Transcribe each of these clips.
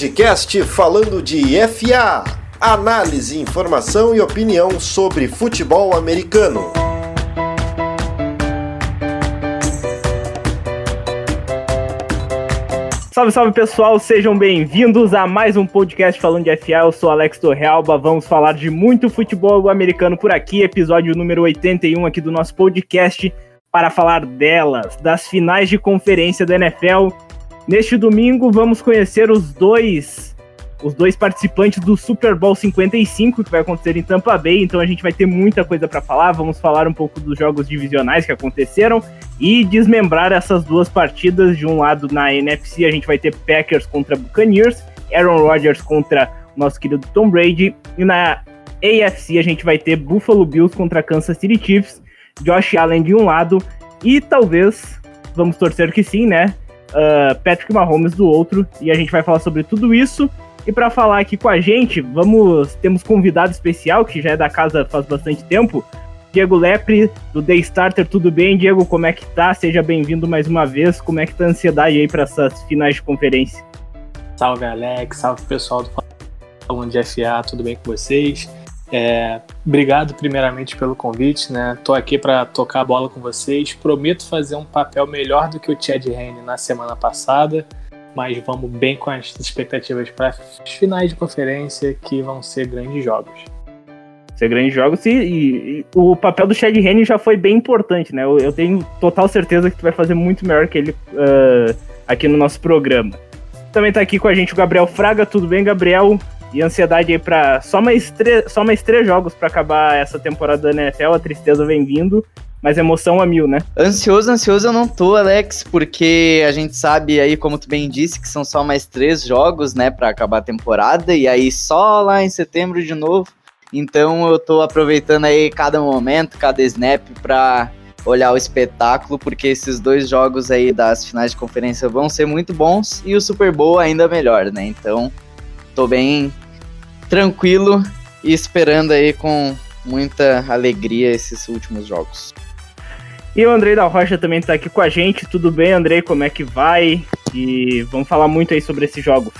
podcast falando de FA. Análise, informação e opinião sobre futebol americano. Salve, salve pessoal, sejam bem-vindos a mais um podcast falando de FA. Eu sou Alex Torrealba, vamos falar de muito futebol americano por aqui, episódio número 81 aqui do nosso podcast, para falar delas, das finais de conferência da NFL Neste domingo vamos conhecer os dois os dois participantes do Super Bowl 55 que vai acontecer em Tampa Bay, então a gente vai ter muita coisa para falar. Vamos falar um pouco dos jogos divisionais que aconteceram e desmembrar essas duas partidas. De um lado na NFC a gente vai ter Packers contra Buccaneers, Aaron Rodgers contra o nosso querido Tom Brady e na AFC a gente vai ter Buffalo Bills contra Kansas City Chiefs, Josh Allen de um lado e talvez vamos torcer que sim, né? Uh, Patrick Mahomes do outro, e a gente vai falar sobre tudo isso. E para falar aqui com a gente, vamos temos convidado especial que já é da casa faz bastante tempo, Diego Lepre do The Starter. Tudo bem, Diego? Como é que tá? Seja bem-vindo mais uma vez. Como é que tá a ansiedade aí para essas finais de conferência? Salve Alex, salve pessoal do Falando de FA, tudo bem com vocês? É, obrigado primeiramente pelo convite, né? Tô aqui para tocar a bola com vocês. Prometo fazer um papel melhor do que o Chad Henne na semana passada, mas vamos bem com as expectativas para os finais de conferência que vão ser grandes jogos. Ser grandes jogos e, e, e o papel do Chad Henne já foi bem importante, né? Eu, eu, tenho total certeza que tu vai fazer muito melhor que ele uh, aqui no nosso programa. Também tá aqui com a gente o Gabriel Fraga. Tudo bem, Gabriel? E ansiedade aí pra. Só mais, só mais três jogos para acabar essa temporada da NFL, a tristeza vem vindo. Mas emoção a mil, né? Ansioso, ansioso eu não tô, Alex, porque a gente sabe aí, como tu bem disse, que são só mais três jogos, né, para acabar a temporada, e aí só lá em setembro de novo. Então eu tô aproveitando aí cada momento, cada snap pra olhar o espetáculo, porque esses dois jogos aí das finais de conferência vão ser muito bons e o Super Bowl ainda melhor, né? Então, tô bem tranquilo e esperando aí com muita alegria esses últimos jogos. E o Andrei da Rocha também está aqui com a gente. Tudo bem, Andrei? Como é que vai? E vamos falar muito aí sobre esse jogo.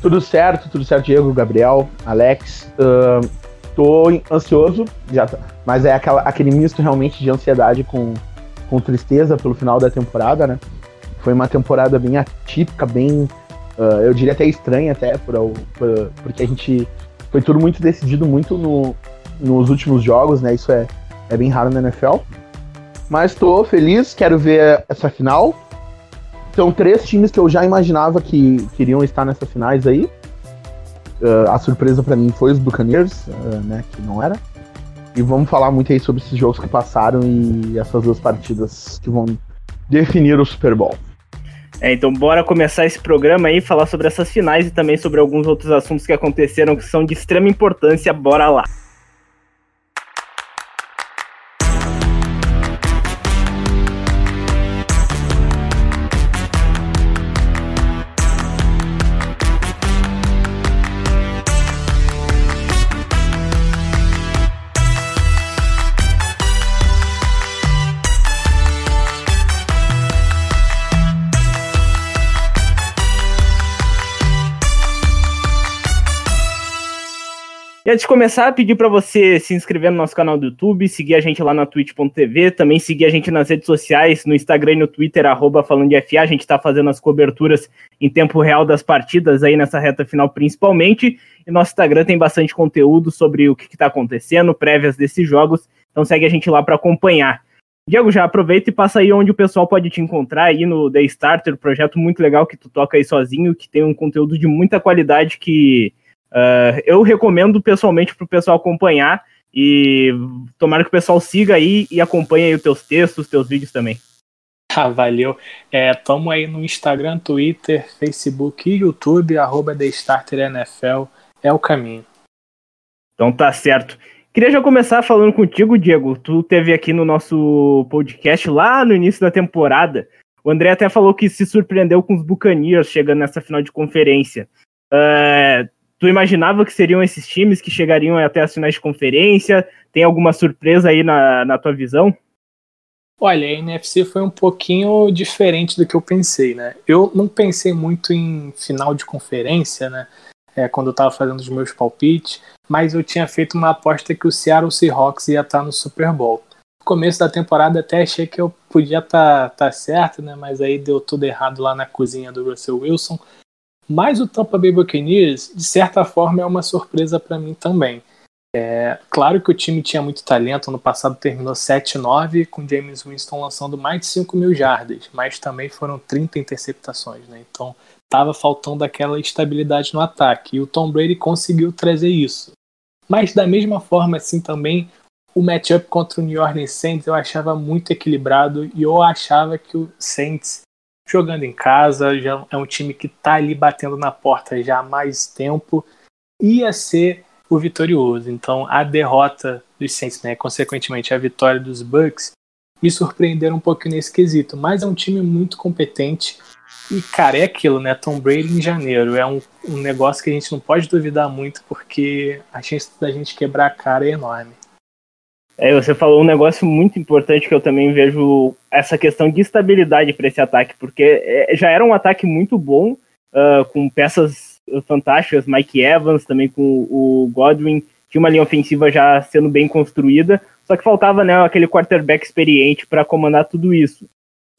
Tudo certo, tudo certo, Diego, Gabriel, Alex. Uh, tô ansioso, já tá, mas é aquela, aquele misto realmente de ansiedade com, com tristeza pelo final da temporada, né? Foi uma temporada bem atípica, bem Uh, eu diria até estranha, até, por, por, porque a gente. Foi tudo muito decidido muito no, nos últimos jogos, né? Isso é, é bem raro na NFL. Mas estou feliz, quero ver essa final. São três times que eu já imaginava que queriam estar nessas finais aí. Uh, a surpresa para mim foi os Buccaneers, uh, né? Que não era. E vamos falar muito aí sobre esses jogos que passaram e essas duas partidas que vão definir o Super Bowl. É, então bora começar esse programa aí, falar sobre essas finais e também sobre alguns outros assuntos que aconteceram que são de extrema importância. Bora lá! Antes de começar, pedir para você se inscrever no nosso canal do YouTube, seguir a gente lá na twitch.tv, também seguir a gente nas redes sociais, no Instagram e no Twitter, arroba falando de FA. A gente está fazendo as coberturas em tempo real das partidas aí nessa reta final principalmente. E nosso Instagram tem bastante conteúdo sobre o que está acontecendo, prévias desses jogos. Então segue a gente lá para acompanhar. Diego, já aproveita e passa aí onde o pessoal pode te encontrar aí no The Starter, projeto muito legal que tu toca aí sozinho, que tem um conteúdo de muita qualidade que Uh, eu recomendo pessoalmente para o pessoal acompanhar e tomara que o pessoal siga aí e acompanhe aí os teus textos, os teus vídeos também. Ah, valeu. É, tamo aí no Instagram, Twitter, Facebook e YouTube, arroba TheStarterNFL, é o caminho. Então tá certo. Queria já começar falando contigo, Diego. Tu teve aqui no nosso podcast lá no início da temporada. O André até falou que se surpreendeu com os Buccaneers chegando nessa final de conferência. Uh, Tu imaginava que seriam esses times que chegariam até as finais de conferência? Tem alguma surpresa aí na, na tua visão? Olha, a NFC foi um pouquinho diferente do que eu pensei, né? Eu não pensei muito em final de conferência, né? É, quando eu estava fazendo os meus palpites, mas eu tinha feito uma aposta que o Seattle Seahawks ia estar tá no Super Bowl. No começo da temporada até achei que eu podia estar tá, tá certo, né? Mas aí deu tudo errado lá na cozinha do Russell Wilson. Mas o Tampa Bay Buccaneers, de certa forma, é uma surpresa para mim também. É, claro que o time tinha muito talento, no passado terminou 7-9, com James Winston lançando mais de 5 mil jardas, mas também foram 30 interceptações, né? Então estava faltando aquela estabilidade no ataque, e o Tom Brady conseguiu trazer isso. Mas da mesma forma, assim, também o matchup contra o New Orleans Saints eu achava muito equilibrado e eu achava que o Saints jogando em casa, já é um time que está ali batendo na porta já há mais tempo, ia ser o vitorioso. Então, a derrota dos Saints, né, consequentemente a vitória dos Bucks, me surpreenderam um pouco nesse quesito. Mas é um time muito competente. E, cara, é aquilo, né? Tom Brady em janeiro. É um, um negócio que a gente não pode duvidar muito, porque a chance da gente quebrar a cara é enorme. É, você falou um negócio muito importante que eu também vejo essa questão de estabilidade para esse ataque, porque é, já era um ataque muito bom, uh, com peças fantásticas, Mike Evans, também com o Godwin, tinha uma linha ofensiva já sendo bem construída, só que faltava né, aquele quarterback experiente para comandar tudo isso.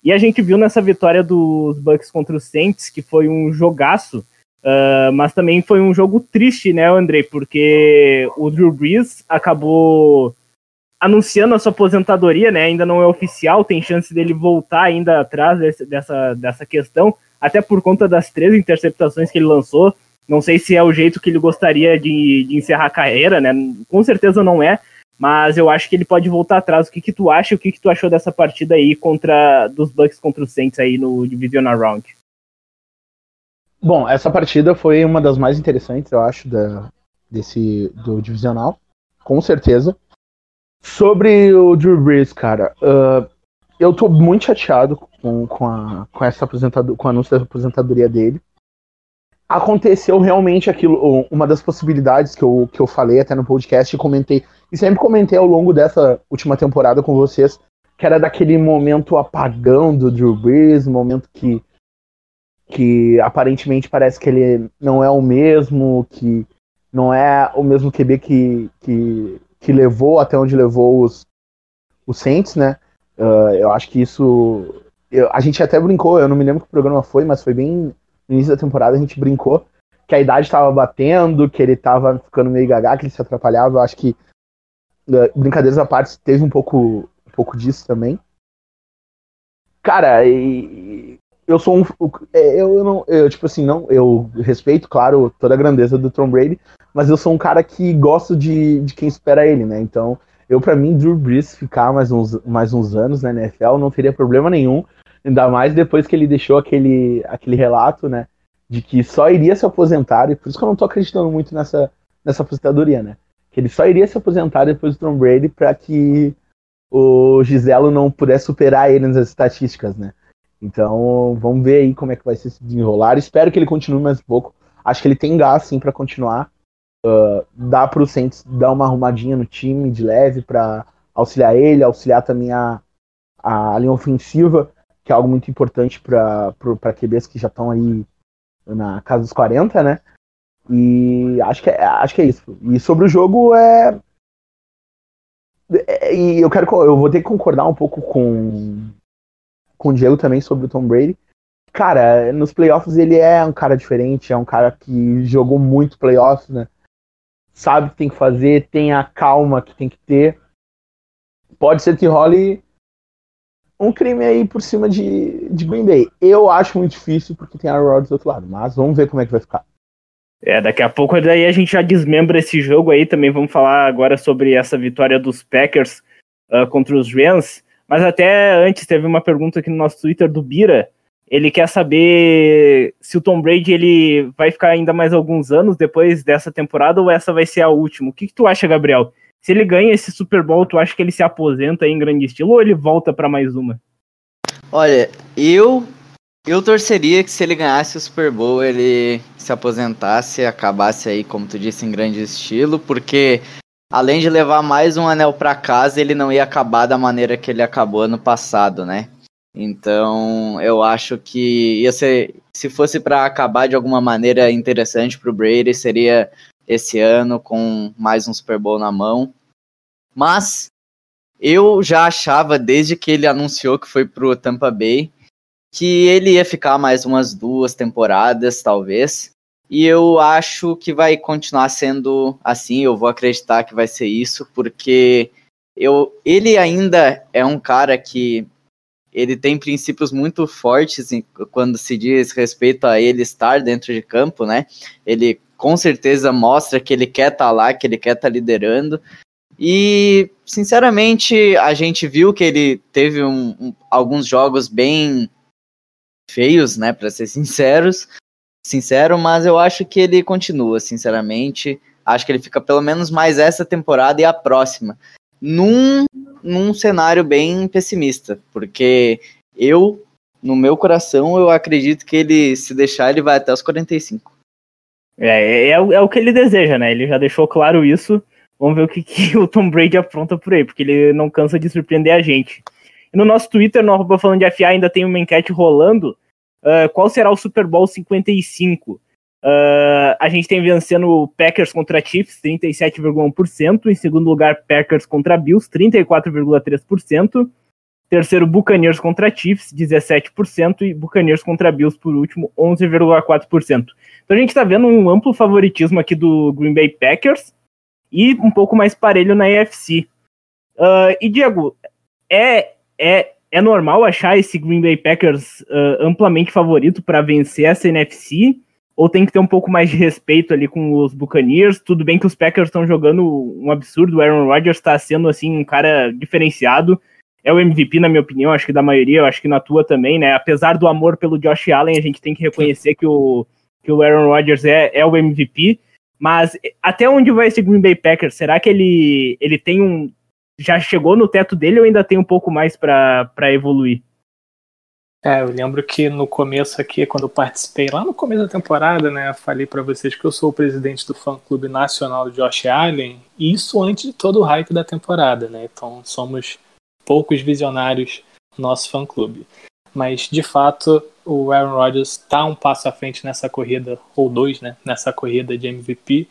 E a gente viu nessa vitória dos Bucks contra os Saints, que foi um jogaço, uh, mas também foi um jogo triste, né, Andrei? Porque o Drew Brees acabou anunciando a sua aposentadoria, né? Ainda não é oficial, tem chance dele voltar ainda atrás desse, dessa, dessa questão, até por conta das três interceptações que ele lançou. Não sei se é o jeito que ele gostaria de, de encerrar a carreira, né? Com certeza não é, mas eu acho que ele pode voltar atrás. O que, que tu acha? O que, que tu achou dessa partida aí contra dos Bucks contra os Saints aí no Divisional Round? Bom, essa partida foi uma das mais interessantes, eu acho, da, desse do divisional, com certeza. Sobre o Drew Brees, cara, uh, eu tô muito chateado com, com, a, com essa com o anúncio da aposentadoria dele. Aconteceu realmente aquilo, uma das possibilidades que eu, que eu falei até no podcast e comentei, e sempre comentei ao longo dessa última temporada com vocês, que era daquele momento apagão do Drew Brees, momento que, que aparentemente parece que ele não é o mesmo, que não é o mesmo QB que, que, que levou até onde levou os, os Saints, né? Uh, eu acho que isso. Eu, a gente até brincou, eu não me lembro que programa foi, mas foi bem no início da temporada, a gente brincou que a idade estava batendo, que ele estava ficando meio gaga, que ele se atrapalhava. Eu acho que, uh, brincadeiras à parte, teve um pouco, um pouco disso também. Cara, e, eu sou um. É, eu, não. Eu, tipo assim, não. Eu respeito, claro, toda a grandeza do Tom Brady, mas eu sou um cara que gosto de, de quem espera ele, né? Então, eu, para mim, Drew Brees ficar mais uns, mais uns anos na NFL não teria problema nenhum. Ainda mais depois que ele deixou aquele, aquele relato, né? De que só iria se aposentar, e por isso que eu não tô acreditando muito nessa, nessa aposentadoria, né? Que ele só iria se aposentar depois do Tom Brady para que o Giselo não pudesse superar ele nas estatísticas, né? Então, vamos ver aí como é que vai se desenrolar. Espero que ele continue mais um pouco. Acho que ele tem gás, sim, para continuar. Uh, dá para o Saints dar uma arrumadinha no time de leve para auxiliar ele, auxiliar também a, a linha ofensiva, que é algo muito importante para QBs que já estão aí na casa dos 40, né? E acho que, é, acho que é isso. E sobre o jogo é. é e eu quero eu vou ter que concordar um pouco com, com o Diego também sobre o Tom Brady. Cara, nos playoffs ele é um cara diferente, é um cara que jogou muito playoffs, né? sabe o que tem que fazer, tem a calma que tem que ter. Pode ser que role um crime aí por cima de, de Green Bay. Eu acho muito difícil porque tem a Rodgers do outro lado, mas vamos ver como é que vai ficar. É, daqui a pouco daí a gente já desmembra esse jogo aí, também vamos falar agora sobre essa vitória dos Packers uh, contra os Rams, mas até antes teve uma pergunta aqui no nosso Twitter do Bira, ele quer saber se o Tom Brady ele vai ficar ainda mais alguns anos depois dessa temporada ou essa vai ser a última. O que, que tu acha, Gabriel? Se ele ganha esse Super Bowl, tu acha que ele se aposenta em grande estilo ou ele volta para mais uma? Olha, eu eu torceria que se ele ganhasse o Super Bowl, ele se aposentasse, acabasse aí, como tu disse, em grande estilo, porque além de levar mais um anel para casa, ele não ia acabar da maneira que ele acabou ano passado, né? Então, eu acho que ia ser, se fosse para acabar de alguma maneira interessante para o Brady, seria esse ano com mais um Super Bowl na mão. Mas eu já achava desde que ele anunciou que foi pro Tampa Bay que ele ia ficar mais umas duas temporadas, talvez. E eu acho que vai continuar sendo assim, eu vou acreditar que vai ser isso, porque eu, ele ainda é um cara que ele tem princípios muito fortes em, quando se diz respeito a ele estar dentro de campo, né? Ele com certeza mostra que ele quer estar tá lá, que ele quer estar tá liderando. E, sinceramente, a gente viu que ele teve um, um, alguns jogos bem feios, né, para ser sinceros, sincero, mas eu acho que ele continua, sinceramente. Acho que ele fica pelo menos mais essa temporada e a próxima num, num cenário bem pessimista, porque eu, no meu coração, eu acredito que ele, se deixar, ele vai até os 45. É, é, é, é o que ele deseja, né? Ele já deixou claro isso. Vamos ver o que, que o Tom Brady apronta por aí, porque ele não cansa de surpreender a gente. E no nosso Twitter, no arroba falando de FA, ainda tem uma enquete rolando. Uh, qual será o Super Bowl 55? Uh, a gente tem vencendo Packers contra Chiefs, 37,1%. Em segundo lugar, Packers contra Bills, 34,3%. Terceiro, Buccaneers contra Chiefs, 17%. E Buccaneers contra Bills, por último, 11,4%. Então a gente está vendo um amplo favoritismo aqui do Green Bay Packers e um pouco mais parelho na AFC. Uh, e Diego, é, é, é normal achar esse Green Bay Packers uh, amplamente favorito para vencer essa NFC? ou tem que ter um pouco mais de respeito ali com os Buccaneers. Tudo bem que os Packers estão jogando um absurdo, o Aaron Rodgers está sendo assim um cara diferenciado. É o MVP, na minha opinião, acho que da maioria, acho que na tua também, né? Apesar do amor pelo Josh Allen, a gente tem que reconhecer que o, que o Aaron Rodgers é, é o MVP. Mas até onde vai esse Green Bay Packers? Será que ele, ele tem um. Já chegou no teto dele ou ainda tem um pouco mais para evoluir? É, eu lembro que no começo aqui, quando eu participei, lá no começo da temporada, né, falei para vocês que eu sou o presidente do fã-clube nacional do Josh Allen, e isso antes de todo o hype da temporada, né, então somos poucos visionários no nosso fã-clube. Mas, de fato, o Aaron Rodgers está um passo à frente nessa corrida, ou dois, né, nessa corrida de MVP,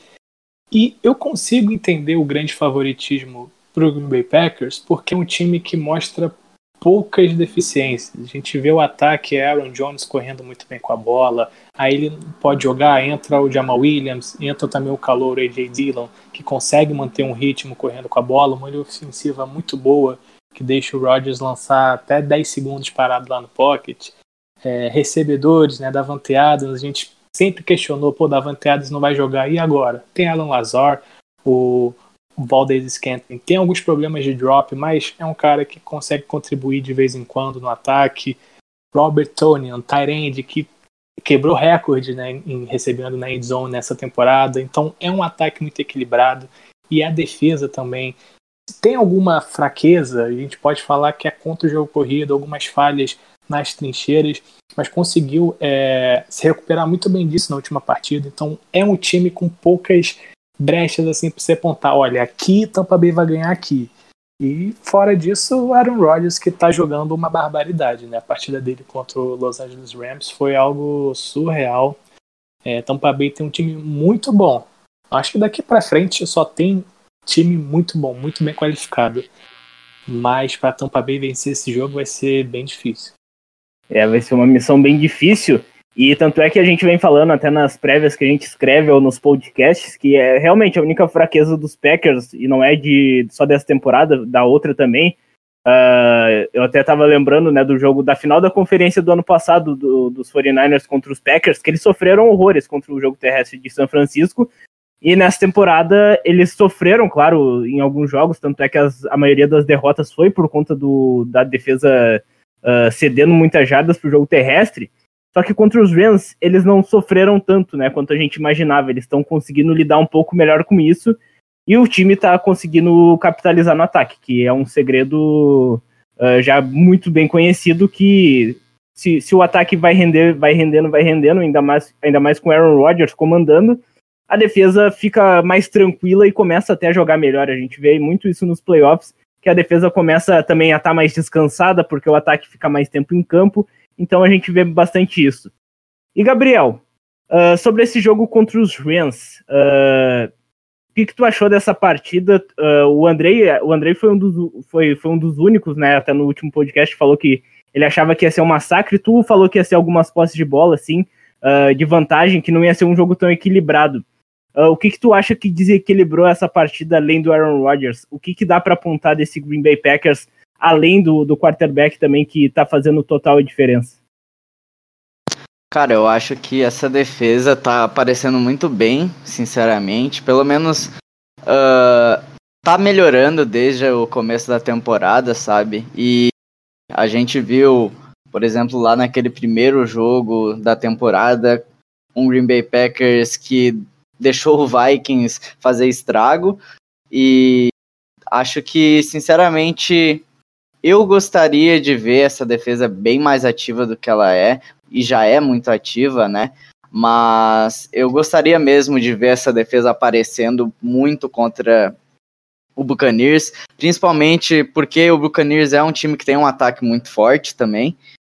e eu consigo entender o grande favoritismo para o Green Bay Packers, porque é um time que mostra poucas deficiências. A gente vê o ataque Aaron Jones correndo muito bem com a bola, aí ele pode jogar, entra o Jamal Williams, entra também o calor AJ Dillon, que consegue manter um ritmo correndo com a bola, uma ofensiva muito boa, que deixa o Rodgers lançar até 10 segundos parado lá no pocket. É, recebedores, né, Davante Adams, a gente sempre questionou, pô, Davante Adams não vai jogar, e agora? Tem Alan Lazar, o Valdez Scantling tem alguns problemas de drop, mas é um cara que consegue contribuir de vez em quando no ataque. Robert Tonian, Tyrande, que quebrou recorde né, em recebendo na endzone nessa temporada. Então é um ataque muito equilibrado. E a defesa também. Se tem alguma fraqueza, a gente pode falar que é contra o jogo corrido, algumas falhas nas trincheiras, mas conseguiu é, se recuperar muito bem disso na última partida. Então é um time com poucas brechas assim para você apontar, olha, aqui Tampa Bay vai ganhar aqui. E fora disso, o Aaron Rodgers que está jogando uma barbaridade, né? A partida dele contra o Los Angeles Rams foi algo surreal. É, Tampa Bay tem um time muito bom. Acho que daqui para frente só tem time muito bom, muito bem qualificado. Mas para Tampa Bay vencer esse jogo vai ser bem difícil. É, vai ser uma missão bem difícil. E tanto é que a gente vem falando até nas prévias que a gente escreve ou nos podcasts, que é realmente a única fraqueza dos Packers, e não é de só dessa temporada, da outra também. Uh, eu até estava lembrando né, do jogo da final da conferência do ano passado do, dos 49ers contra os Packers, que eles sofreram horrores contra o jogo terrestre de São Francisco. E nessa temporada eles sofreram, claro, em alguns jogos, tanto é que as, a maioria das derrotas foi por conta do, da defesa uh, cedendo muitas jardas para o jogo terrestre. Só que contra os Rams, eles não sofreram tanto, né, quanto a gente imaginava. Eles estão conseguindo lidar um pouco melhor com isso. E o time está conseguindo capitalizar no ataque, que é um segredo uh, já muito bem conhecido que se, se, o ataque vai render, vai rendendo, vai rendendo, ainda mais, ainda mais com Aaron Rodgers comandando, a defesa fica mais tranquila e começa até a jogar melhor. A gente vê muito isso nos playoffs, que a defesa começa também a estar tá mais descansada, porque o ataque fica mais tempo em campo. Então a gente vê bastante isso. E Gabriel, uh, sobre esse jogo contra os Rams, uh, o que, que, tu achou dessa partida? Uh, o Andrei, o Andrei foi, um dos, foi, foi um dos únicos, né? Até no último podcast falou que ele achava que ia ser um massacre. Tu falou que ia ser algumas posses de bola, assim, de vantagem, que não ia ser um jogo tão equilibrado. Uh, o que, que tu acha que desequilibrou essa partida além do Aaron Rodgers? O que, que dá para apontar desse Green Bay Packers, além do, do quarterback também, que tá fazendo total diferença? Cara, eu acho que essa defesa tá aparecendo muito bem, sinceramente. Pelo menos uh, tá melhorando desde o começo da temporada, sabe? E a gente viu, por exemplo, lá naquele primeiro jogo da temporada, um Green Bay Packers que deixou o Vikings fazer estrago. E acho que, sinceramente, eu gostaria de ver essa defesa bem mais ativa do que ela é, e já é muito ativa, né? Mas eu gostaria mesmo de ver essa defesa aparecendo muito contra o Buccaneers, principalmente porque o Buccaneers é um time que tem um ataque muito forte também.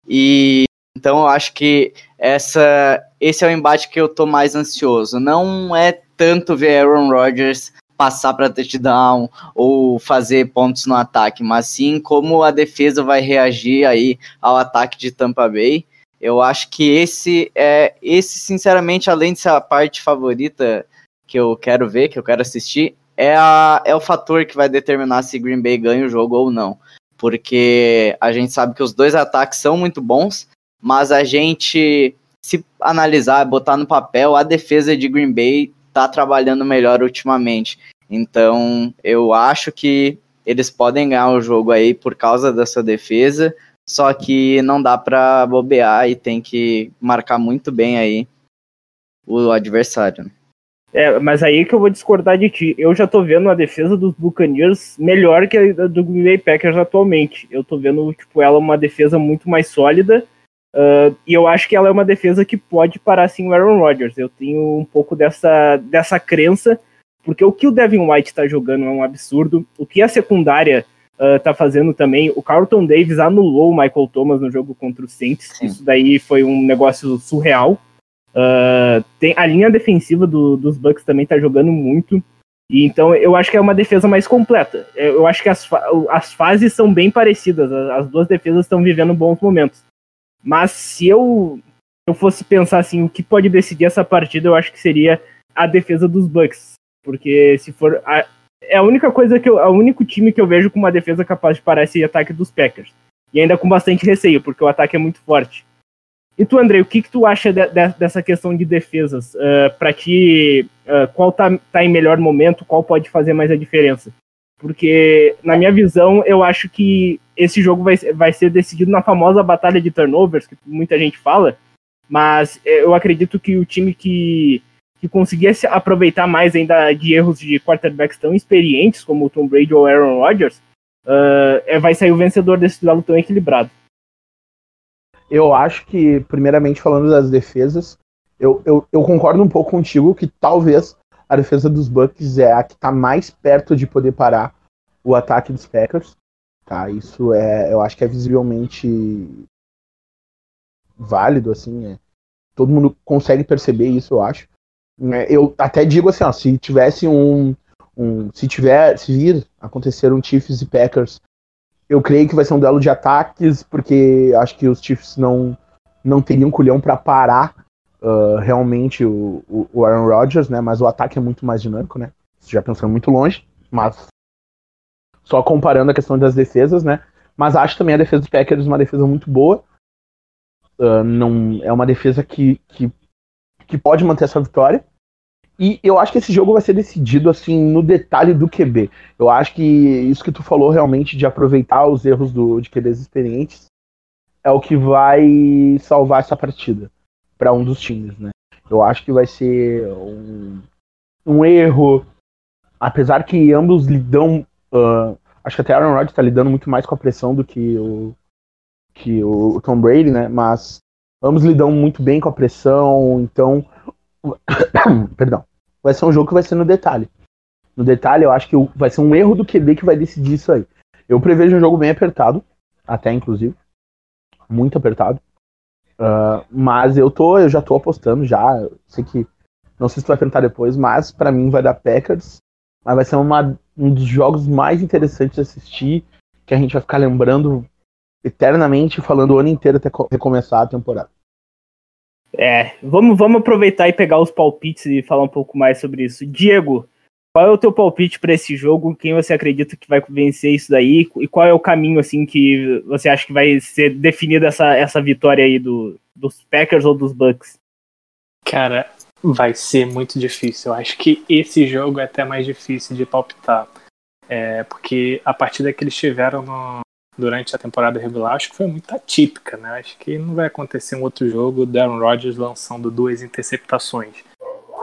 E então eu acho que essa, esse é o embate que eu tô mais ansioso. Não é tanto ver Aaron Rodgers passar para touchdown ou fazer pontos no ataque, mas sim como a defesa vai reagir aí ao ataque de Tampa Bay. Eu acho que esse é esse sinceramente além de ser a parte favorita que eu quero ver, que eu quero assistir, é, a, é o fator que vai determinar se Green Bay ganha o jogo ou não. Porque a gente sabe que os dois ataques são muito bons, mas a gente, se analisar, botar no papel, a defesa de Green Bay tá trabalhando melhor ultimamente. Então, eu acho que eles podem ganhar o jogo aí por causa dessa defesa, só que não dá para bobear e tem que marcar muito bem aí o adversário. É, mas aí que eu vou discordar de ti. Eu já tô vendo a defesa dos Buccaneers melhor que a do Green Bay Packers atualmente. Eu tô vendo, tipo, ela uma defesa muito mais sólida Uh, e eu acho que ela é uma defesa que pode parar sim o Aaron Rodgers. Eu tenho um pouco dessa, dessa crença, porque o que o Devin White está jogando é um absurdo. O que a secundária está uh, fazendo também. O Carlton Davis anulou o Michael Thomas no jogo contra o Saints. Sim. Isso daí foi um negócio surreal. Uh, tem, a linha defensiva do, dos Bucks também está jogando muito. E então eu acho que é uma defesa mais completa. Eu acho que as, as fases são bem parecidas. As duas defesas estão vivendo bons momentos. Mas se eu, eu fosse pensar assim, o que pode decidir essa partida, eu acho que seria a defesa dos Bucks. Porque se for. A, é a única coisa que eu. É o único time que eu vejo com uma defesa capaz de parar esse ataque dos Packers. E ainda com bastante receio, porque o ataque é muito forte. E tu, André, o que, que tu acha de, de, dessa questão de defesas? Uh, para ti, uh, qual tá, tá em melhor momento? Qual pode fazer mais a diferença? Porque, na minha visão, eu acho que esse jogo vai, vai ser decidido na famosa batalha de turnovers, que muita gente fala, mas é, eu acredito que o time que, que conseguisse aproveitar mais ainda de erros de quarterbacks tão experientes como o Tom Brady ou Aaron Rodgers, uh, vai sair o vencedor desse duelo tão equilibrado. Eu acho que, primeiramente falando das defesas, eu, eu, eu concordo um pouco contigo que talvez a defesa dos Bucks é a que está mais perto de poder parar o ataque dos Packers. Tá? Isso é, eu acho que é visivelmente válido, assim. É. Todo mundo consegue perceber isso, eu acho. É, eu até digo assim, ó, se tivesse um, um se tiver, se vir acontecer um Chiefs e Packers, eu creio que vai ser um duelo de ataques, porque acho que os Chiefs não não teriam culhão para parar uh, realmente o, o, Aaron Rodgers, né? Mas o ataque é muito mais dinâmico, né? Já pensando muito longe, mas só comparando a questão das defesas, né? Mas acho também a defesa dos Packers uma defesa muito boa. Uh, não é uma defesa que, que, que pode manter essa vitória. E eu acho que esse jogo vai ser decidido assim no detalhe do QB. Eu acho que isso que tu falou realmente de aproveitar os erros do, de QBs experientes é o que vai salvar essa partida para um dos times, né? Eu acho que vai ser um, um erro, apesar que ambos lidam, uh, acho que até Aaron Rodgers está lidando muito mais com a pressão do que o que o Tom Brady, né? Mas ambos lidam muito bem com a pressão, então, perdão. vai ser um jogo que vai ser no detalhe. No detalhe, eu acho que vai ser um erro do QB que vai decidir isso aí. Eu prevejo um jogo bem apertado, até inclusive. Muito apertado. Uh, mas eu tô, eu já tô apostando já. Sei que. Não sei se tu vai perguntar depois, mas para mim vai dar Packers. Mas vai ser uma, um dos jogos mais interessantes de assistir. Que a gente vai ficar lembrando eternamente, falando o ano inteiro até recomeçar a temporada. É, vamos, vamos aproveitar e pegar os palpites e falar um pouco mais sobre isso. Diego, qual é o teu palpite para esse jogo? Quem você acredita que vai vencer isso daí? E qual é o caminho assim que você acha que vai ser definida essa, essa vitória aí do, dos Packers ou dos Bucks? Cara, vai ser muito difícil. Eu acho que esse jogo é até mais difícil de palpitar. É, porque a partida que eles tiveram no, durante a temporada regular, acho que foi muito atípica, né? Acho que não vai acontecer um outro jogo, Darren Rodgers lançando duas interceptações.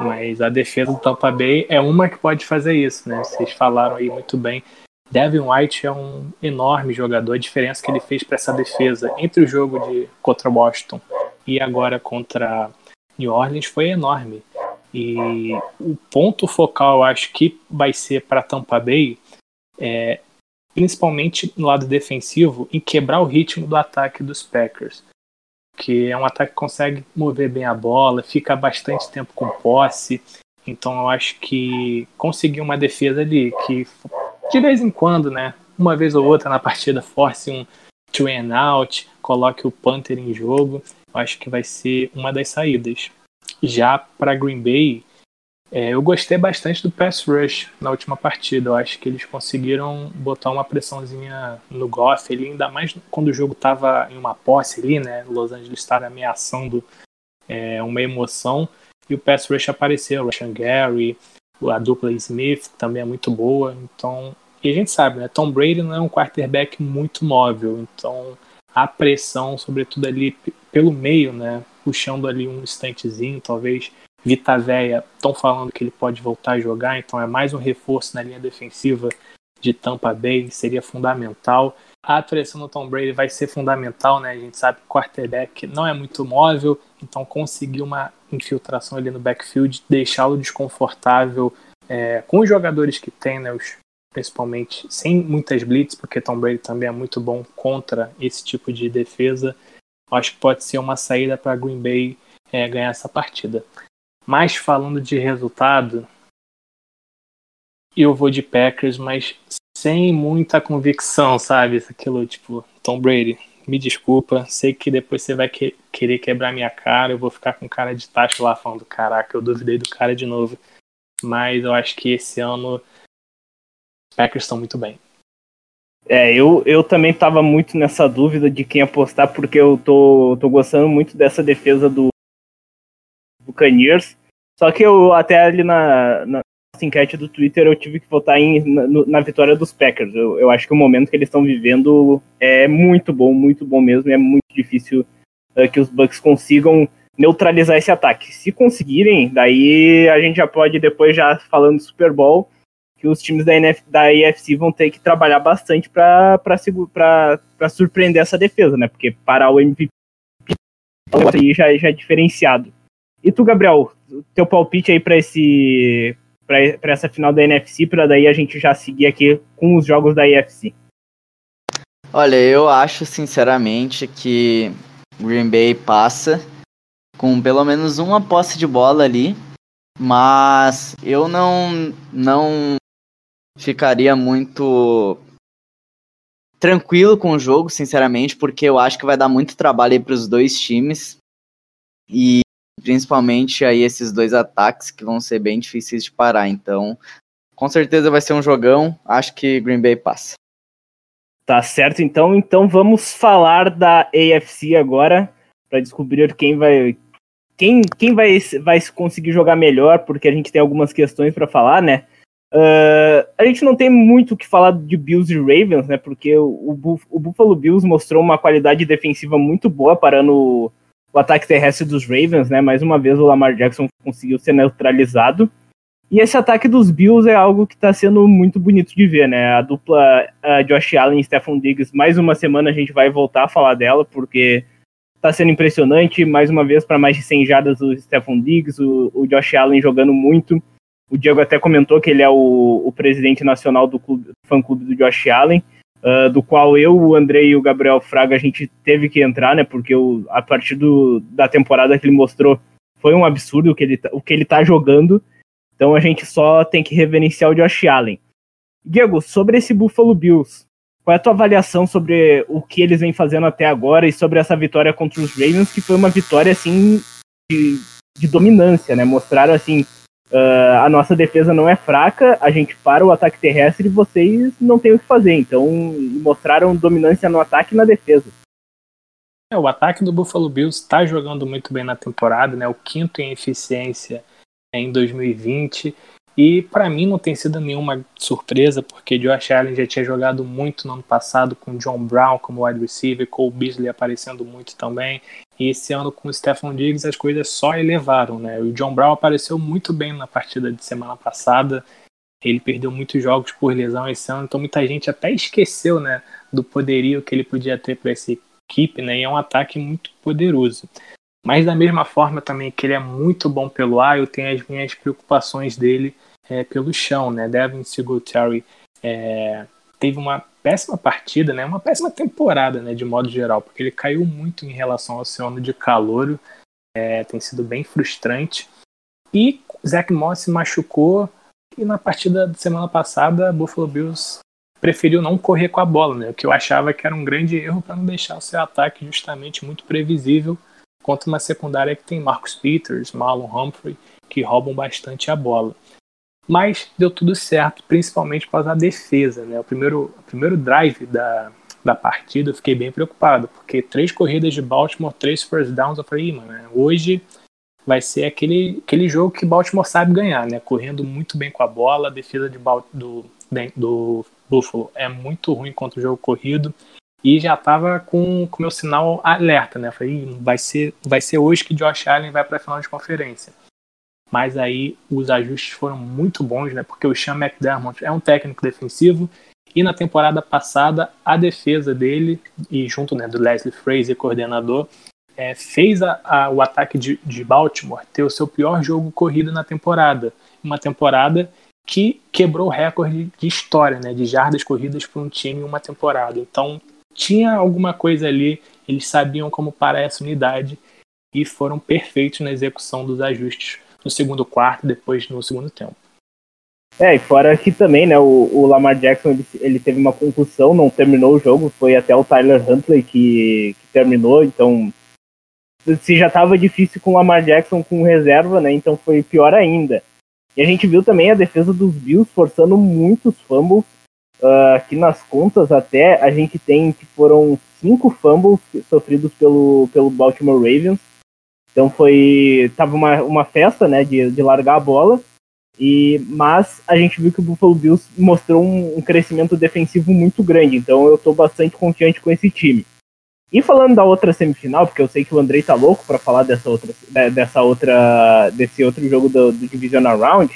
Mas a defesa do Tampa Bay é uma que pode fazer isso, né? Vocês falaram aí muito bem. Devin White é um enorme jogador. A diferença que ele fez para essa defesa entre o jogo de contra Washington e agora contra New Orleans foi enorme. E o ponto focal, eu acho que vai ser para Tampa Bay é principalmente no lado defensivo, em quebrar o ritmo do ataque dos Packers. Que é um ataque que consegue mover bem a bola, fica bastante tempo com posse. Então eu acho que conseguir uma defesa ali que de vez em quando, né, uma vez ou outra na partida force um two and out, coloque o punter em jogo, eu acho que vai ser uma das saídas. Já para Green Bay, é, eu gostei bastante do pass rush na última partida. Eu acho que eles conseguiram botar uma pressãozinha no Goff, ele ainda mais quando o jogo estava em uma posse ali, né? Los Angeles estava ameaçando é, uma emoção e o pass rush apareceu. O Gary, a dupla Smith também é muito boa. Então, e a gente sabe, né? Tom Brady não é um quarterback muito móvel, então a pressão, sobretudo ali pelo meio, né? Puxando ali um instantezinho, talvez Vita Véia estão falando que ele pode voltar a jogar, então é mais um reforço na linha defensiva de Tampa Bay, seria fundamental. A atuação do Tom Brady vai ser fundamental, né? A gente sabe que o quarterback não é muito móvel, então conseguir uma infiltração ali no backfield, deixá-lo desconfortável é, com os jogadores que tem, né? Os, principalmente sem muitas blitz, porque Tom Brady também é muito bom contra esse tipo de defesa. Acho que pode ser uma saída para Green Bay é, ganhar essa partida. Mas falando de resultado, eu vou de Packers, mas sem muita convicção, sabe? Aquilo tipo, Tom Brady, me desculpa, sei que depois você vai que querer quebrar minha cara, eu vou ficar com cara de tacho lá falando, caraca, eu duvidei do cara de novo. Mas eu acho que esse ano os Packers estão muito bem. É, eu, eu também tava muito nessa dúvida de quem apostar, porque eu tô, tô gostando muito dessa defesa do, Buccaneers. Só que eu até ali na, na enquete do Twitter eu tive que votar em, na, na vitória dos Packers. Eu, eu, acho que o momento que eles estão vivendo é muito bom, muito bom mesmo. E é muito difícil uh, que os Bucks consigam neutralizar esse ataque. Se conseguirem, daí a gente já pode depois já falando do Super Bowl que os times da, NF, da vão ter que trabalhar bastante para surpreender essa defesa, né? Porque parar o MVP já, já é diferenciado. E tu, Gabriel, teu palpite aí para esse para essa final da NFC, para daí a gente já seguir aqui com os jogos da EFC. Olha, eu acho sinceramente que Green Bay passa com pelo menos uma posse de bola ali, mas eu não não ficaria muito tranquilo com o jogo, sinceramente, porque eu acho que vai dar muito trabalho para os dois times. E principalmente aí esses dois ataques que vão ser bem difíceis de parar. Então, com certeza vai ser um jogão. Acho que Green Bay passa. Tá certo, então. Então vamos falar da AFC agora para descobrir quem vai quem, quem vai, vai conseguir jogar melhor, porque a gente tem algumas questões para falar, né? Uh, a gente não tem muito o que falar de Bills e Ravens, né? Porque o, o, o Buffalo Bills mostrou uma qualidade defensiva muito boa parando o ataque terrestre dos Ravens, né? Mais uma vez o Lamar Jackson conseguiu ser neutralizado. E esse ataque dos Bills é algo que está sendo muito bonito de ver, né? A dupla uh, Josh Allen e Stephon Diggs, mais uma semana a gente vai voltar a falar dela, porque está sendo impressionante. Mais uma vez, para mais de 100 jardas, o Stephon Diggs, o, o, Josh Allen jogando muito. O Diego até comentou que ele é o, o presidente nacional do, clube, do fã-clube do Josh Allen, uh, do qual eu, o Andrei e o Gabriel Fraga a gente teve que entrar, né? Porque o, a partir do, da temporada que ele mostrou foi um absurdo o que ele, tá, o que ele tá jogando. Então a gente só tem que reverenciar o Josh Allen. Diego, sobre esse Buffalo Bills, qual é a tua avaliação sobre o que eles vêm fazendo até agora e sobre essa vitória contra os Ravens, que foi uma vitória assim de, de dominância, né? Mostraram assim, uh, a nossa defesa não é fraca, a gente para o ataque terrestre e vocês não têm o que fazer. Então mostraram dominância no ataque e na defesa. É, o ataque do Buffalo Bills está jogando muito bem na temporada, né? O quinto em eficiência em 2020. E para mim não tem sido nenhuma surpresa, porque Josh Allen já tinha jogado muito no ano passado com John Brown como wide receiver, Cole Beasley aparecendo muito também. E esse ano com o Stephon Diggs as coisas só elevaram, né? O John Brown apareceu muito bem na partida de semana passada. Ele perdeu muitos jogos por lesão esse ano, então muita gente até esqueceu, né, do poderio que ele podia ter para essa equipe, né? E é um ataque muito poderoso. Mas da mesma forma também que ele é muito bom pelo ar, eu tenho as minhas preocupações dele é, pelo chão, né? Devin Singletary é, teve uma péssima partida, né? Uma péssima temporada, né? De modo geral, porque ele caiu muito em relação ao seu ano de calor, é, tem sido bem frustrante. E Zach Moss se machucou e na partida de semana passada, Buffalo Bills preferiu não correr com a bola, né? O que eu achava que era um grande erro para não deixar o seu ataque justamente muito previsível contra uma secundária que tem Marcus Peters, Marlon Humphrey, que roubam bastante a bola. Mas deu tudo certo, principalmente por causa da defesa. Né? O, primeiro, o primeiro drive da, da partida eu fiquei bem preocupado, porque três corridas de Baltimore, três first downs, eu falei, mano, né? hoje vai ser aquele, aquele jogo que Baltimore sabe ganhar, né? Correndo muito bem com a bola, a defesa de, do, do Buffalo é muito ruim contra o jogo corrido e já estava com o meu sinal alerta, né? Falei, vai ser, vai ser hoje que Josh Allen vai para a final de conferência. Mas aí os ajustes foram muito bons, né? Porque o Sean McDermott é um técnico defensivo e na temporada passada a defesa dele e junto né, do Leslie Frazier, coordenador, é, fez a, a, o ataque de, de Baltimore ter o seu pior jogo corrido na temporada. Uma temporada que quebrou o recorde de história, né, de jardas corridas por um time em uma temporada. Então tinha alguma coisa ali, eles sabiam como parar essa unidade e foram perfeitos na execução dos ajustes no segundo quarto, depois no segundo tempo. É, e fora que também, né, o, o Lamar Jackson ele, ele, teve uma concussão, não terminou o jogo, foi até o Tyler Huntley que, que terminou, então se já estava difícil com o Lamar Jackson com reserva, né, então foi pior ainda. E a gente viu também a defesa dos Bills forçando muitos fumbles, Uh, aqui nas contas até a gente tem que foram cinco fumbles sofridos pelo, pelo Baltimore Ravens. Então foi. Tava uma, uma festa, né, de, de largar a bola. E, mas a gente viu que o Buffalo Bills mostrou um, um crescimento defensivo muito grande. Então eu estou bastante confiante com esse time. E falando da outra semifinal, porque eu sei que o Andrei tá louco para falar dessa outra, dessa outra, desse outro jogo do, do Divisional Round,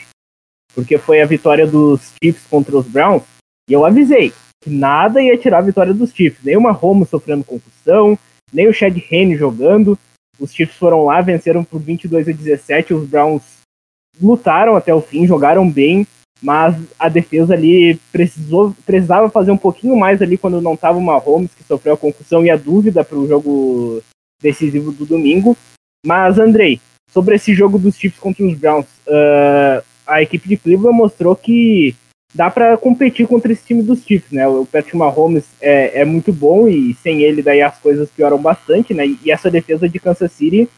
porque foi a vitória dos Chiefs contra os Browns. E eu avisei que nada ia tirar a vitória dos Chiefs. Nem o Mahomes sofrendo concussão, nem o Chad Henne jogando. Os Chiefs foram lá, venceram por 22 a 17. Os Browns lutaram até o fim, jogaram bem, mas a defesa ali precisou, precisava fazer um pouquinho mais ali quando não estava o Mahomes, que sofreu a concussão e a dúvida para o jogo decisivo do domingo. Mas, Andrei, sobre esse jogo dos Chiefs contra os Browns, uh, a equipe de Cleveland mostrou que dá para competir contra esse time dos Chiefs, né? O Patrick Mahomes é, é muito bom e sem ele daí as coisas pioram bastante, né? E essa defesa de Kansas City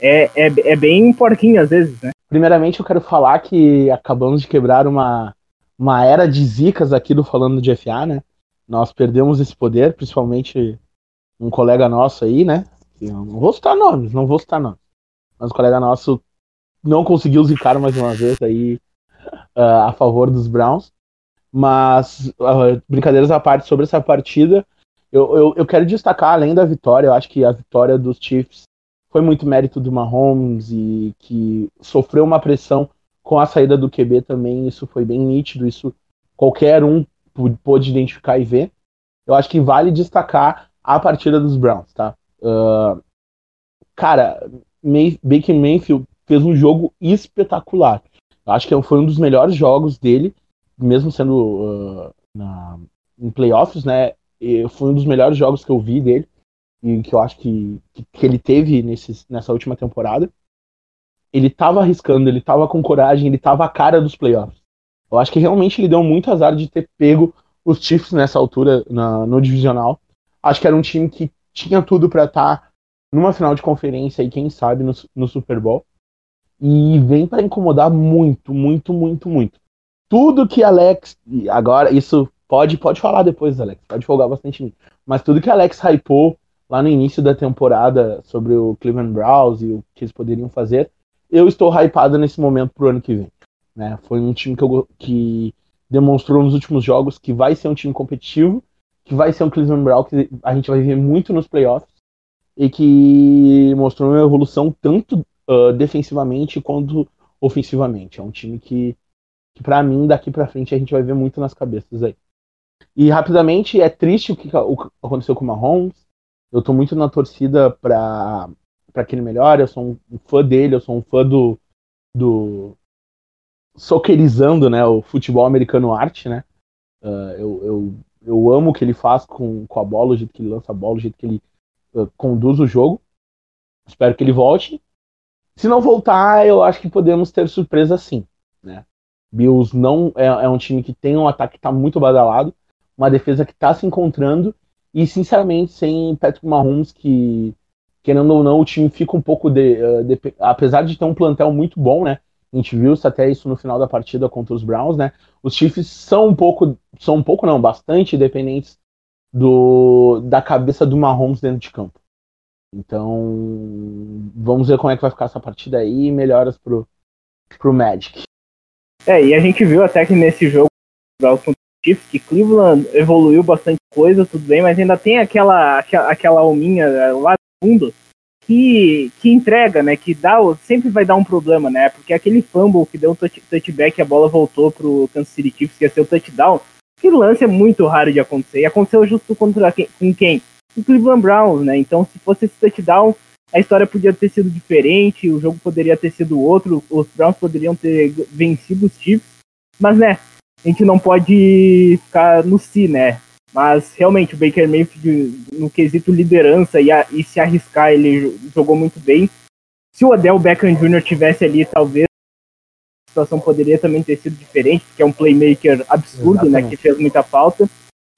é, é, é bem porquinha às vezes, né? Primeiramente eu quero falar que acabamos de quebrar uma, uma era de zicas aqui do Falando de FA, né? Nós perdemos esse poder, principalmente um colega nosso aí, né? Eu não vou citar nomes, não vou citar nomes. Mas um colega nosso não conseguiu zicar mais uma vez aí uh, a favor dos Browns. Mas, uh, brincadeiras à parte sobre essa partida, eu, eu, eu, quero destacar, além da vitória, eu acho que a vitória dos Chiefs foi muito mérito do Mahomes e que sofreu uma pressão com a saída do QB também. Isso foi bem nítido, isso qualquer um pôde identificar e ver. Eu acho que vale destacar a partida dos Browns, tá? Uh, cara, May Baker Mayfield fez um jogo espetacular. Acho que foi um dos melhores jogos dele, mesmo sendo uh, na, em playoffs, né? foi um dos melhores jogos que eu vi dele e que eu acho que, que, ele teve nesse, nessa última temporada. Ele tava arriscando, ele tava com coragem, ele tava a cara dos playoffs. Eu acho que realmente ele deu muito azar de ter pego os Chiefs nessa altura na, no divisional. Acho que era um time que tinha tudo para estar tá numa final de conferência e quem sabe no, no Super Bowl. E vem para incomodar muito, muito, muito, muito. Tudo que Alex. Agora, isso pode, pode falar depois, Alex. Pode folgar bastante em mim. Mas tudo que Alex hypou lá no início da temporada sobre o Cleveland Browns e o que eles poderiam fazer, eu estou hypado nesse momento pro ano que vem. Né? Foi um time que, eu, que demonstrou nos últimos jogos que vai ser um time competitivo, que vai ser um Cleveland Browns que a gente vai ver muito nos playoffs e que mostrou uma evolução tanto uh, defensivamente quanto ofensivamente. É um time que, que para mim, daqui para frente, a gente vai ver muito nas cabeças aí. E rapidamente, é triste o que aconteceu com o Mahomes. Eu tô muito na torcida para que ele melhore. Eu sou um fã dele, eu sou um fã do, do soccerizando né, o futebol americano arte, né? Uh, eu, eu, eu amo o que ele faz com, com a bola, o jeito que ele lança a bola, o jeito que ele uh, conduz o jogo. Espero que ele volte. Se não voltar, eu acho que podemos ter surpresa sim. Né? Bills não é, é um time que tem um ataque que está muito badalado, uma defesa que está se encontrando e sinceramente sem Patrick Mahomes que querendo ou não o time fica um pouco de, uh, de apesar de ter um plantel muito bom, né? A gente viu até isso no final da partida contra os Browns, né? Os Chiefs são um pouco, são um pouco não, bastante dependentes do da cabeça do Mahomes dentro de campo. Então, vamos ver como é que vai ficar essa partida aí e melhoras pro, pro Magic. É, e a gente viu até que nesse jogo que Cleveland evoluiu bastante coisa, tudo bem, mas ainda tem aquela aquela, alminha lá no fundo que, que entrega, né? Que dá, sempre vai dar um problema, né? Porque aquele fumble que deu um touch, touchback e a bola voltou pro Kansas City Chiefs, que ia ser o touchdown, que lance é muito raro de acontecer. E aconteceu justo contra quem, com quem? O Cleveland Browns, né? Então, se fosse esse touchdown, a história podia ter sido diferente, o jogo poderia ter sido outro, os Browns poderiam ter vencido os Chiefs, mas, né? A gente não pode ficar no si, né? Mas realmente o Baker Mayfield, no quesito liderança e, a, e se arriscar, ele jogou muito bem. Se o Odell Beckham Jr. tivesse ali, talvez a situação poderia também ter sido diferente, porque é um playmaker absurdo, Exatamente. né? Que fez muita falta.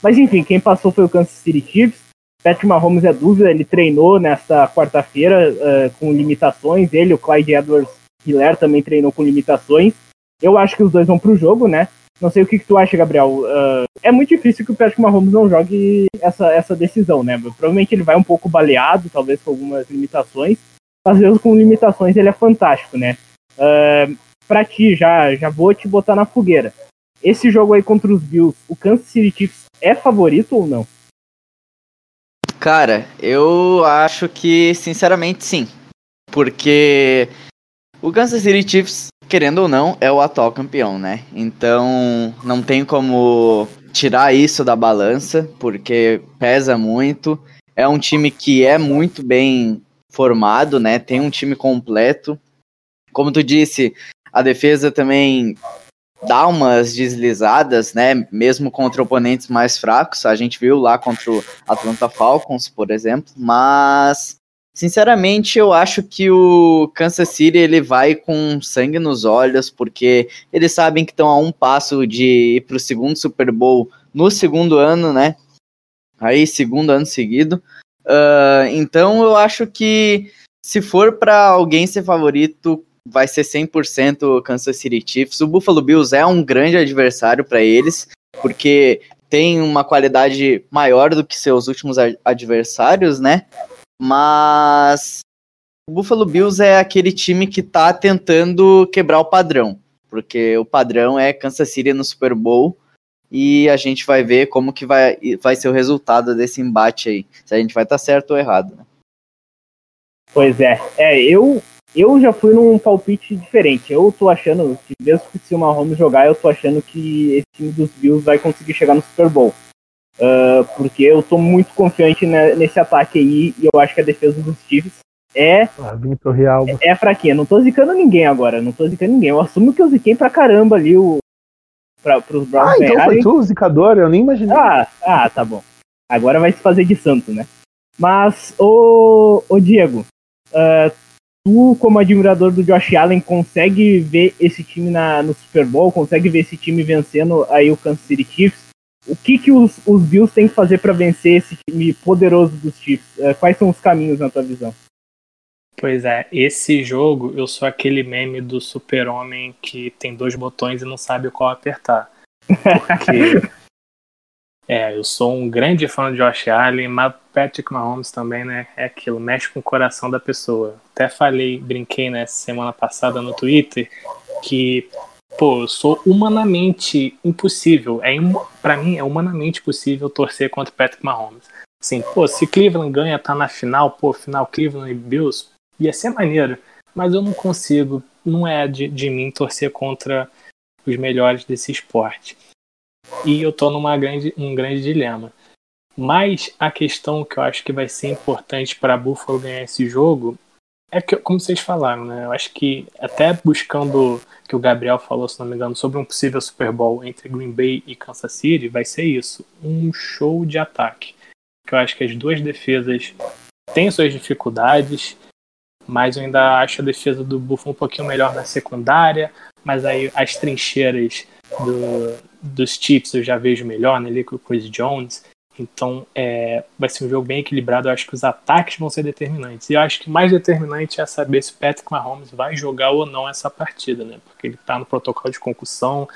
Mas enfim, quem passou foi o Kansas City Chiefs. Patrick Mahomes é dúvida, ele treinou nessa quarta-feira uh, com limitações. Ele, o Clyde Edwards Hiller também treinou com limitações. Eu acho que os dois vão pro jogo, né? Não sei o que, que tu acha, Gabriel. Uh, é muito difícil que o Patrick Mahomes não jogue essa, essa decisão, né? Provavelmente ele vai um pouco baleado, talvez com algumas limitações. Às vezes com limitações ele é fantástico, né? Uh, pra ti, já, já vou te botar na fogueira. Esse jogo aí contra os Bills, o Kansas City Chiefs é favorito ou não? Cara, eu acho que, sinceramente, sim. Porque o Kansas City Chiefs querendo ou não, é o atual campeão, né? Então não tem como tirar isso da balança, porque pesa muito. É um time que é muito bem formado, né? Tem um time completo. Como tu disse, a defesa também dá umas deslizadas, né? Mesmo contra oponentes mais fracos. A gente viu lá contra o Atlanta Falcons, por exemplo. Mas Sinceramente, eu acho que o Kansas City ele vai com sangue nos olhos, porque eles sabem que estão a um passo de ir para o segundo Super Bowl no segundo ano, né? Aí, segundo ano seguido. Uh, então, eu acho que se for para alguém ser favorito, vai ser 100% o Kansas City Chiefs. O Buffalo Bills é um grande adversário para eles, porque tem uma qualidade maior do que seus últimos adversários, né? Mas o Buffalo Bills é aquele time que tá tentando quebrar o padrão, porque o padrão é Kansas City no Super Bowl e a gente vai ver como que vai, vai ser o resultado desse embate aí, se a gente vai estar tá certo ou errado. Né? Pois é, é eu eu já fui num palpite diferente. Eu tô achando que mesmo que se o Mahomes jogar, eu tô achando que esse time dos Bills vai conseguir chegar no Super Bowl. Uh, porque eu tô muito confiante nesse ataque aí e eu acho que a defesa dos Chiefs é. Ah. É, é fraquinha. Não tô zicando ninguém agora. Não tô zicando ninguém. Eu assumo que eu ziquei pra caramba ali o. Pra, pros Browns Ah, então foi tu, o zicador? Eu nem imaginei. Ah, ah, tá bom. Agora vai se fazer de santo, né? Mas, ô, ô Diego, ah, tu, como admirador do Josh Allen, consegue ver esse time na, no Super Bowl? Consegue ver esse time vencendo aí o Kansas City Chiefs? O que, que os, os Bills têm que fazer para vencer esse time poderoso dos Chiefs? Ah, quais são os caminhos na tua visão? Pois é, esse jogo eu sou aquele meme do super-homem que tem dois botões e não sabe qual apertar. Porque é, eu sou um grande fã de Josh Allen, mas Patrick Mahomes também, né? É aquilo, mexe com o coração da pessoa. Até falei, brinquei né, semana passada no Twitter que, pô, eu sou humanamente impossível. É para mim é humanamente possível torcer contra Patrick Mahomes. Assim, pô, se Cleveland ganha, tá na final, pô, final Cleveland e Bills, ia ser maneiro. Mas eu não consigo, não é de, de mim torcer contra os melhores desse esporte. E eu tô numa grande, um grande dilema. Mas a questão que eu acho que vai ser importante para Buffalo ganhar esse jogo é que, como vocês falaram, né? Eu acho que até buscando que o Gabriel falou, se não me engano, sobre um possível Super Bowl entre Green Bay e Kansas City, vai ser isso, um show de ataque. Que eu acho que as duas defesas têm suas dificuldades, mas eu ainda acho a defesa do Buffalo um pouquinho melhor na secundária, mas aí as trincheiras do, dos Chiefs eu já vejo melhor, né, ali com o Chris Jones. Então é, vai ser um jogo bem equilibrado. Eu acho que os ataques vão ser determinantes. E eu acho que mais determinante é saber se o Patrick Mahomes vai jogar ou não essa partida, né? Porque ele está no protocolo de concussão,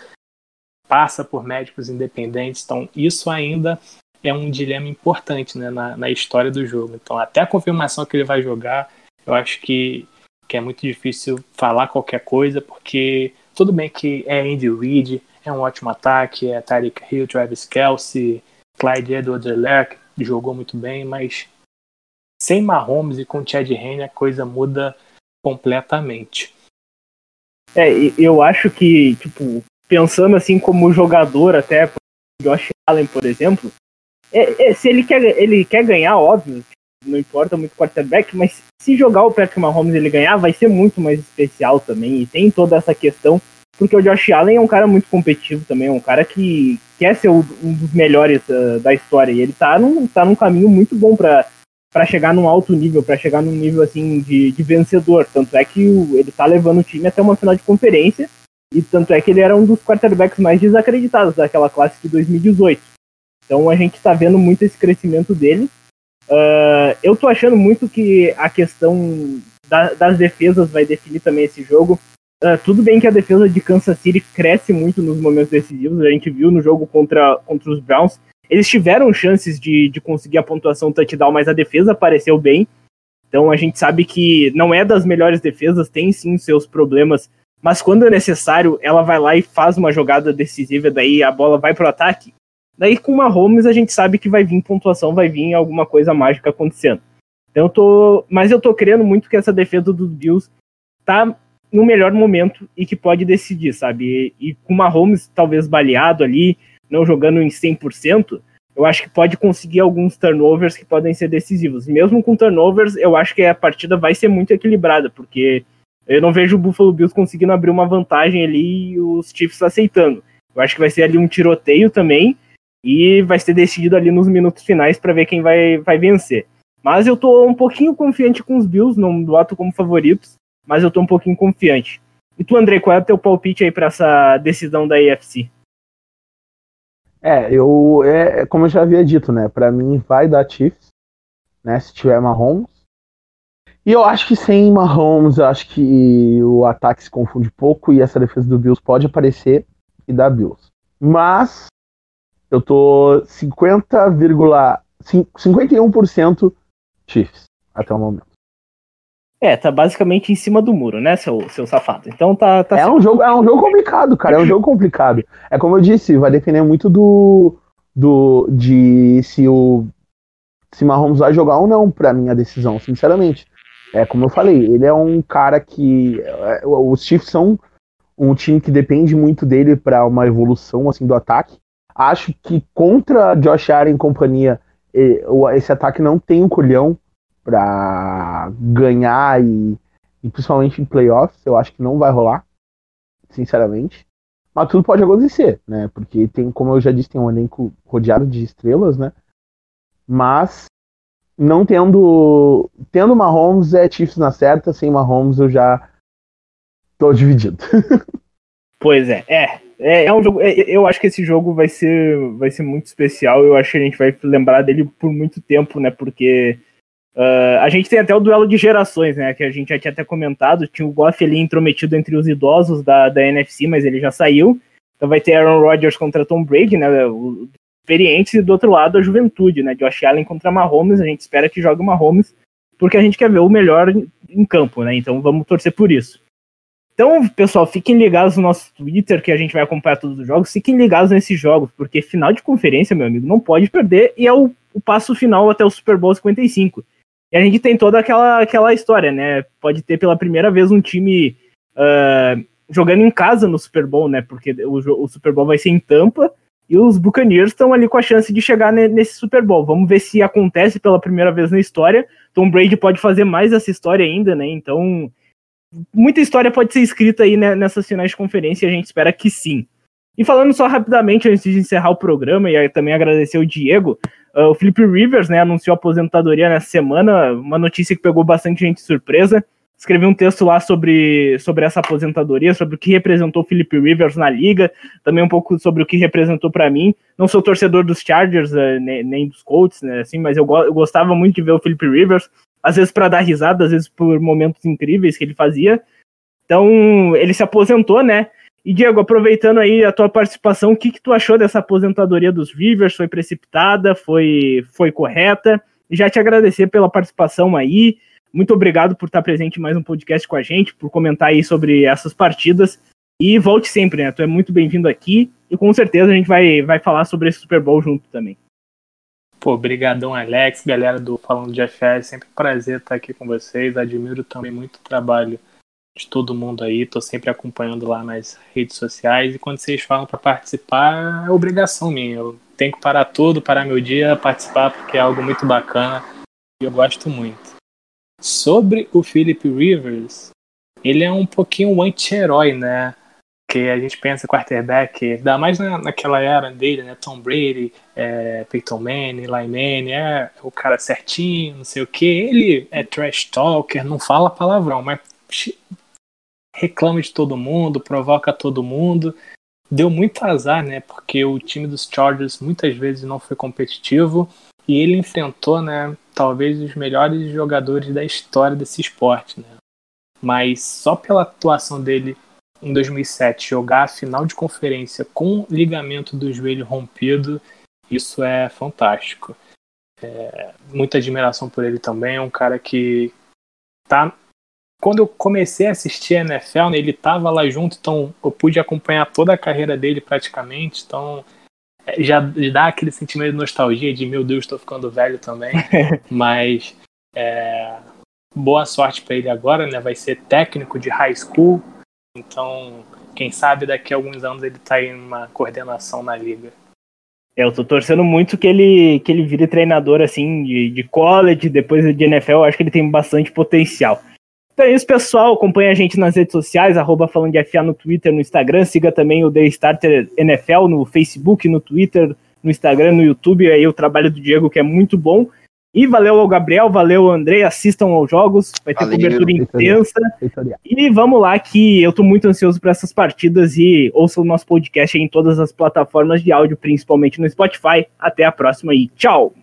passa por médicos independentes. Então isso ainda é um dilema importante né, na, na história do jogo. Então até a confirmação que ele vai jogar, eu acho que, que é muito difícil falar qualquer coisa, porque tudo bem que é Andy Reid, é um ótimo ataque, é Tyreek Hill, Travis Kelsey, Clyde Edwards-Helaire, que jogou muito bem, mas sem Mahomes e com Chad Henne a coisa muda completamente. É, eu acho que, tipo, pensando assim como jogador até, Josh Allen, por exemplo, é, é, se ele quer, ele quer ganhar, óbvio, não importa muito o quarterback, mas se jogar o Patrick Mahomes ele ganhar, vai ser muito mais especial também, e tem toda essa questão porque o Josh Allen é um cara muito competitivo também, é um cara que quer ser um dos melhores uh, da história. E ele tá num, tá num caminho muito bom para para chegar num alto nível, para chegar num nível assim de, de vencedor. Tanto é que o, ele tá levando o time até uma final de conferência, e tanto é que ele era um dos quarterbacks mais desacreditados daquela classe de 2018. Então a gente tá vendo muito esse crescimento dele. Uh, eu tô achando muito que a questão da, das defesas vai definir também esse jogo. Uh, tudo bem que a defesa de Kansas City cresce muito nos momentos decisivos, a gente viu no jogo contra, contra os Browns. Eles tiveram chances de, de conseguir a pontuação touchdown, mas a defesa apareceu bem. Então a gente sabe que não é das melhores defesas, tem sim seus problemas, mas quando é necessário, ela vai lá e faz uma jogada decisiva, daí a bola vai pro ataque. Daí com uma Holmes a gente sabe que vai vir pontuação, vai vir alguma coisa mágica acontecendo. Então eu tô, mas eu tô crendo muito que essa defesa dos Bills tá no melhor momento e que pode decidir, sabe? E, e com o Mahomes talvez baleado ali, não jogando em 100%, eu acho que pode conseguir alguns turnovers que podem ser decisivos. Mesmo com turnovers, eu acho que a partida vai ser muito equilibrada, porque eu não vejo o Buffalo Bills conseguindo abrir uma vantagem ali e os Chiefs aceitando. Eu acho que vai ser ali um tiroteio também e vai ser decidido ali nos minutos finais para ver quem vai, vai vencer. Mas eu tô um pouquinho confiante com os Bills, não boto como favoritos, mas eu tô um pouquinho confiante. E tu, André, qual é o teu palpite aí para essa decisão da AFC? É, eu, é, como eu já havia dito, né, para mim vai dar Chiefs, né, se tiver Mahomes. E eu acho que sem Mahomes, eu acho que o ataque se confunde pouco e essa defesa do Bills pode aparecer e dar Bills. Mas eu tô 50,51% Chiefs até o momento. É, tá basicamente em cima do muro, né, seu, seu safado? Então tá. tá é, um jogo, é um jogo complicado, cara. É um jogo complicado. É como eu disse, vai depender muito do. do de se o. Se Mahomes vai jogar ou não, pra minha decisão, sinceramente. É como eu falei, ele é um cara que. É, os Chiefs são um time que depende muito dele para uma evolução assim do ataque. Acho que contra Josh Allen e companhia, esse ataque não tem um colhão para ganhar e, e principalmente em playoffs, eu acho que não vai rolar, sinceramente. Mas tudo pode acontecer, né? Porque tem, como eu já disse, tem um elenco rodeado de estrelas, né? Mas não tendo tendo Mahomes é Chiefs na certa, sem Mahomes eu já tô dividido. pois é, é, é, é um jogo, é, eu acho que esse jogo vai ser vai ser muito especial, eu acho que a gente vai lembrar dele por muito tempo, né? Porque uh, a gente tem até o duelo de gerações, né? Que a gente já tinha até comentado, tinha o Goff ali intrometido entre os idosos da, da NFC, mas ele já saiu. Então vai ter Aaron Rodgers contra Tom Brady, né? Experientes, e do outro lado a juventude, né? Josh Allen contra Mahomes, a gente espera que jogue Mahomes, porque a gente quer ver o melhor em campo, né? Então vamos torcer por isso. Então, pessoal, fiquem ligados no nosso Twitter, que a gente vai acompanhar todos os jogos. Fiquem ligados nesses jogos, porque final de conferência, meu amigo, não pode perder, e é o, o passo final até o Super Bowl 55. E a gente tem toda aquela, aquela história, né? Pode ter pela primeira vez um time uh, jogando em casa no Super Bowl, né? Porque o, o Super Bowl vai ser em Tampa, e os Buccaneers estão ali com a chance de chegar nesse Super Bowl. Vamos ver se acontece pela primeira vez na história. Tom Brady pode fazer mais essa história ainda, né? Então, muita história pode ser escrita aí né, nessas finais de conferência e a gente espera que sim. E falando só rapidamente, antes de encerrar o programa, e também agradecer o Diego, uh, o Felipe Rivers né, anunciou aposentadoria nessa semana, uma notícia que pegou bastante gente de surpresa escrevi um texto lá sobre, sobre essa aposentadoria, sobre o que representou Philip Rivers na liga, também um pouco sobre o que representou para mim. Não sou torcedor dos Chargers uh, nem, nem, dos Colts, né, assim, mas eu, go eu gostava muito de ver o Philip Rivers, às vezes para dar risada, às vezes por momentos incríveis que ele fazia. Então, ele se aposentou, né? E Diego, aproveitando aí a tua participação, o que, que tu achou dessa aposentadoria dos Rivers? Foi precipitada? Foi, foi correta? Já te agradecer pela participação aí. Muito obrigado por estar presente em mais um podcast com a gente, por comentar aí sobre essas partidas. E volte sempre, né? Tu é muito bem-vindo aqui e com certeza a gente vai, vai falar sobre esse Super Bowl junto também. Pô, brigadão Alex, galera do Falando de FS, sempre um prazer estar aqui com vocês. Admiro também muito o trabalho de todo mundo aí, tô sempre acompanhando lá nas redes sociais e quando vocês falam para participar, é obrigação minha. Eu tenho que parar tudo, parar meu dia, participar porque é algo muito bacana e eu gosto muito. Sobre o Philip Rivers, ele é um pouquinho anti-herói, né? Que a gente pensa quarterback, ainda mais na, naquela era dele, né? Tom Brady, é, Peyton Manning, Manning, é o cara certinho, não sei o que. Ele é trash talker, não fala palavrão, mas reclama de todo mundo, provoca todo mundo. Deu muito azar, né? Porque o time dos Chargers muitas vezes não foi competitivo e ele enfrentou, né, talvez os melhores jogadores da história desse esporte, né? Mas só pela atuação dele em 2007 jogar a final de conferência com ligamento do joelho rompido, isso é fantástico. É, muita admiração por ele também, é um cara que tá quando eu comecei a assistir a NFL, né, ele estava lá junto, então eu pude acompanhar toda a carreira dele praticamente, então é, já dá aquele sentimento de nostalgia de meu Deus, estou ficando velho também. Mas é, boa sorte para ele agora, né? Vai ser técnico de high school. Então, quem sabe daqui a alguns anos ele está em uma coordenação na liga. Eu tô torcendo muito que ele, que ele vire treinador assim de, de college, depois de NFL, eu acho que ele tem bastante potencial. Então é isso, pessoal. Acompanhe a gente nas redes sociais, arroba falando de FA no Twitter, no Instagram. Siga também o The Starter NFL no Facebook, no Twitter, no Instagram, no YouTube. Aí o trabalho do Diego, que é muito bom. E valeu ao Gabriel, valeu ao André, assistam aos jogos, vai ter valeu, cobertura intensa. E vamos lá, que eu tô muito ansioso para essas partidas e ouça o nosso podcast em todas as plataformas de áudio, principalmente no Spotify. Até a próxima e tchau!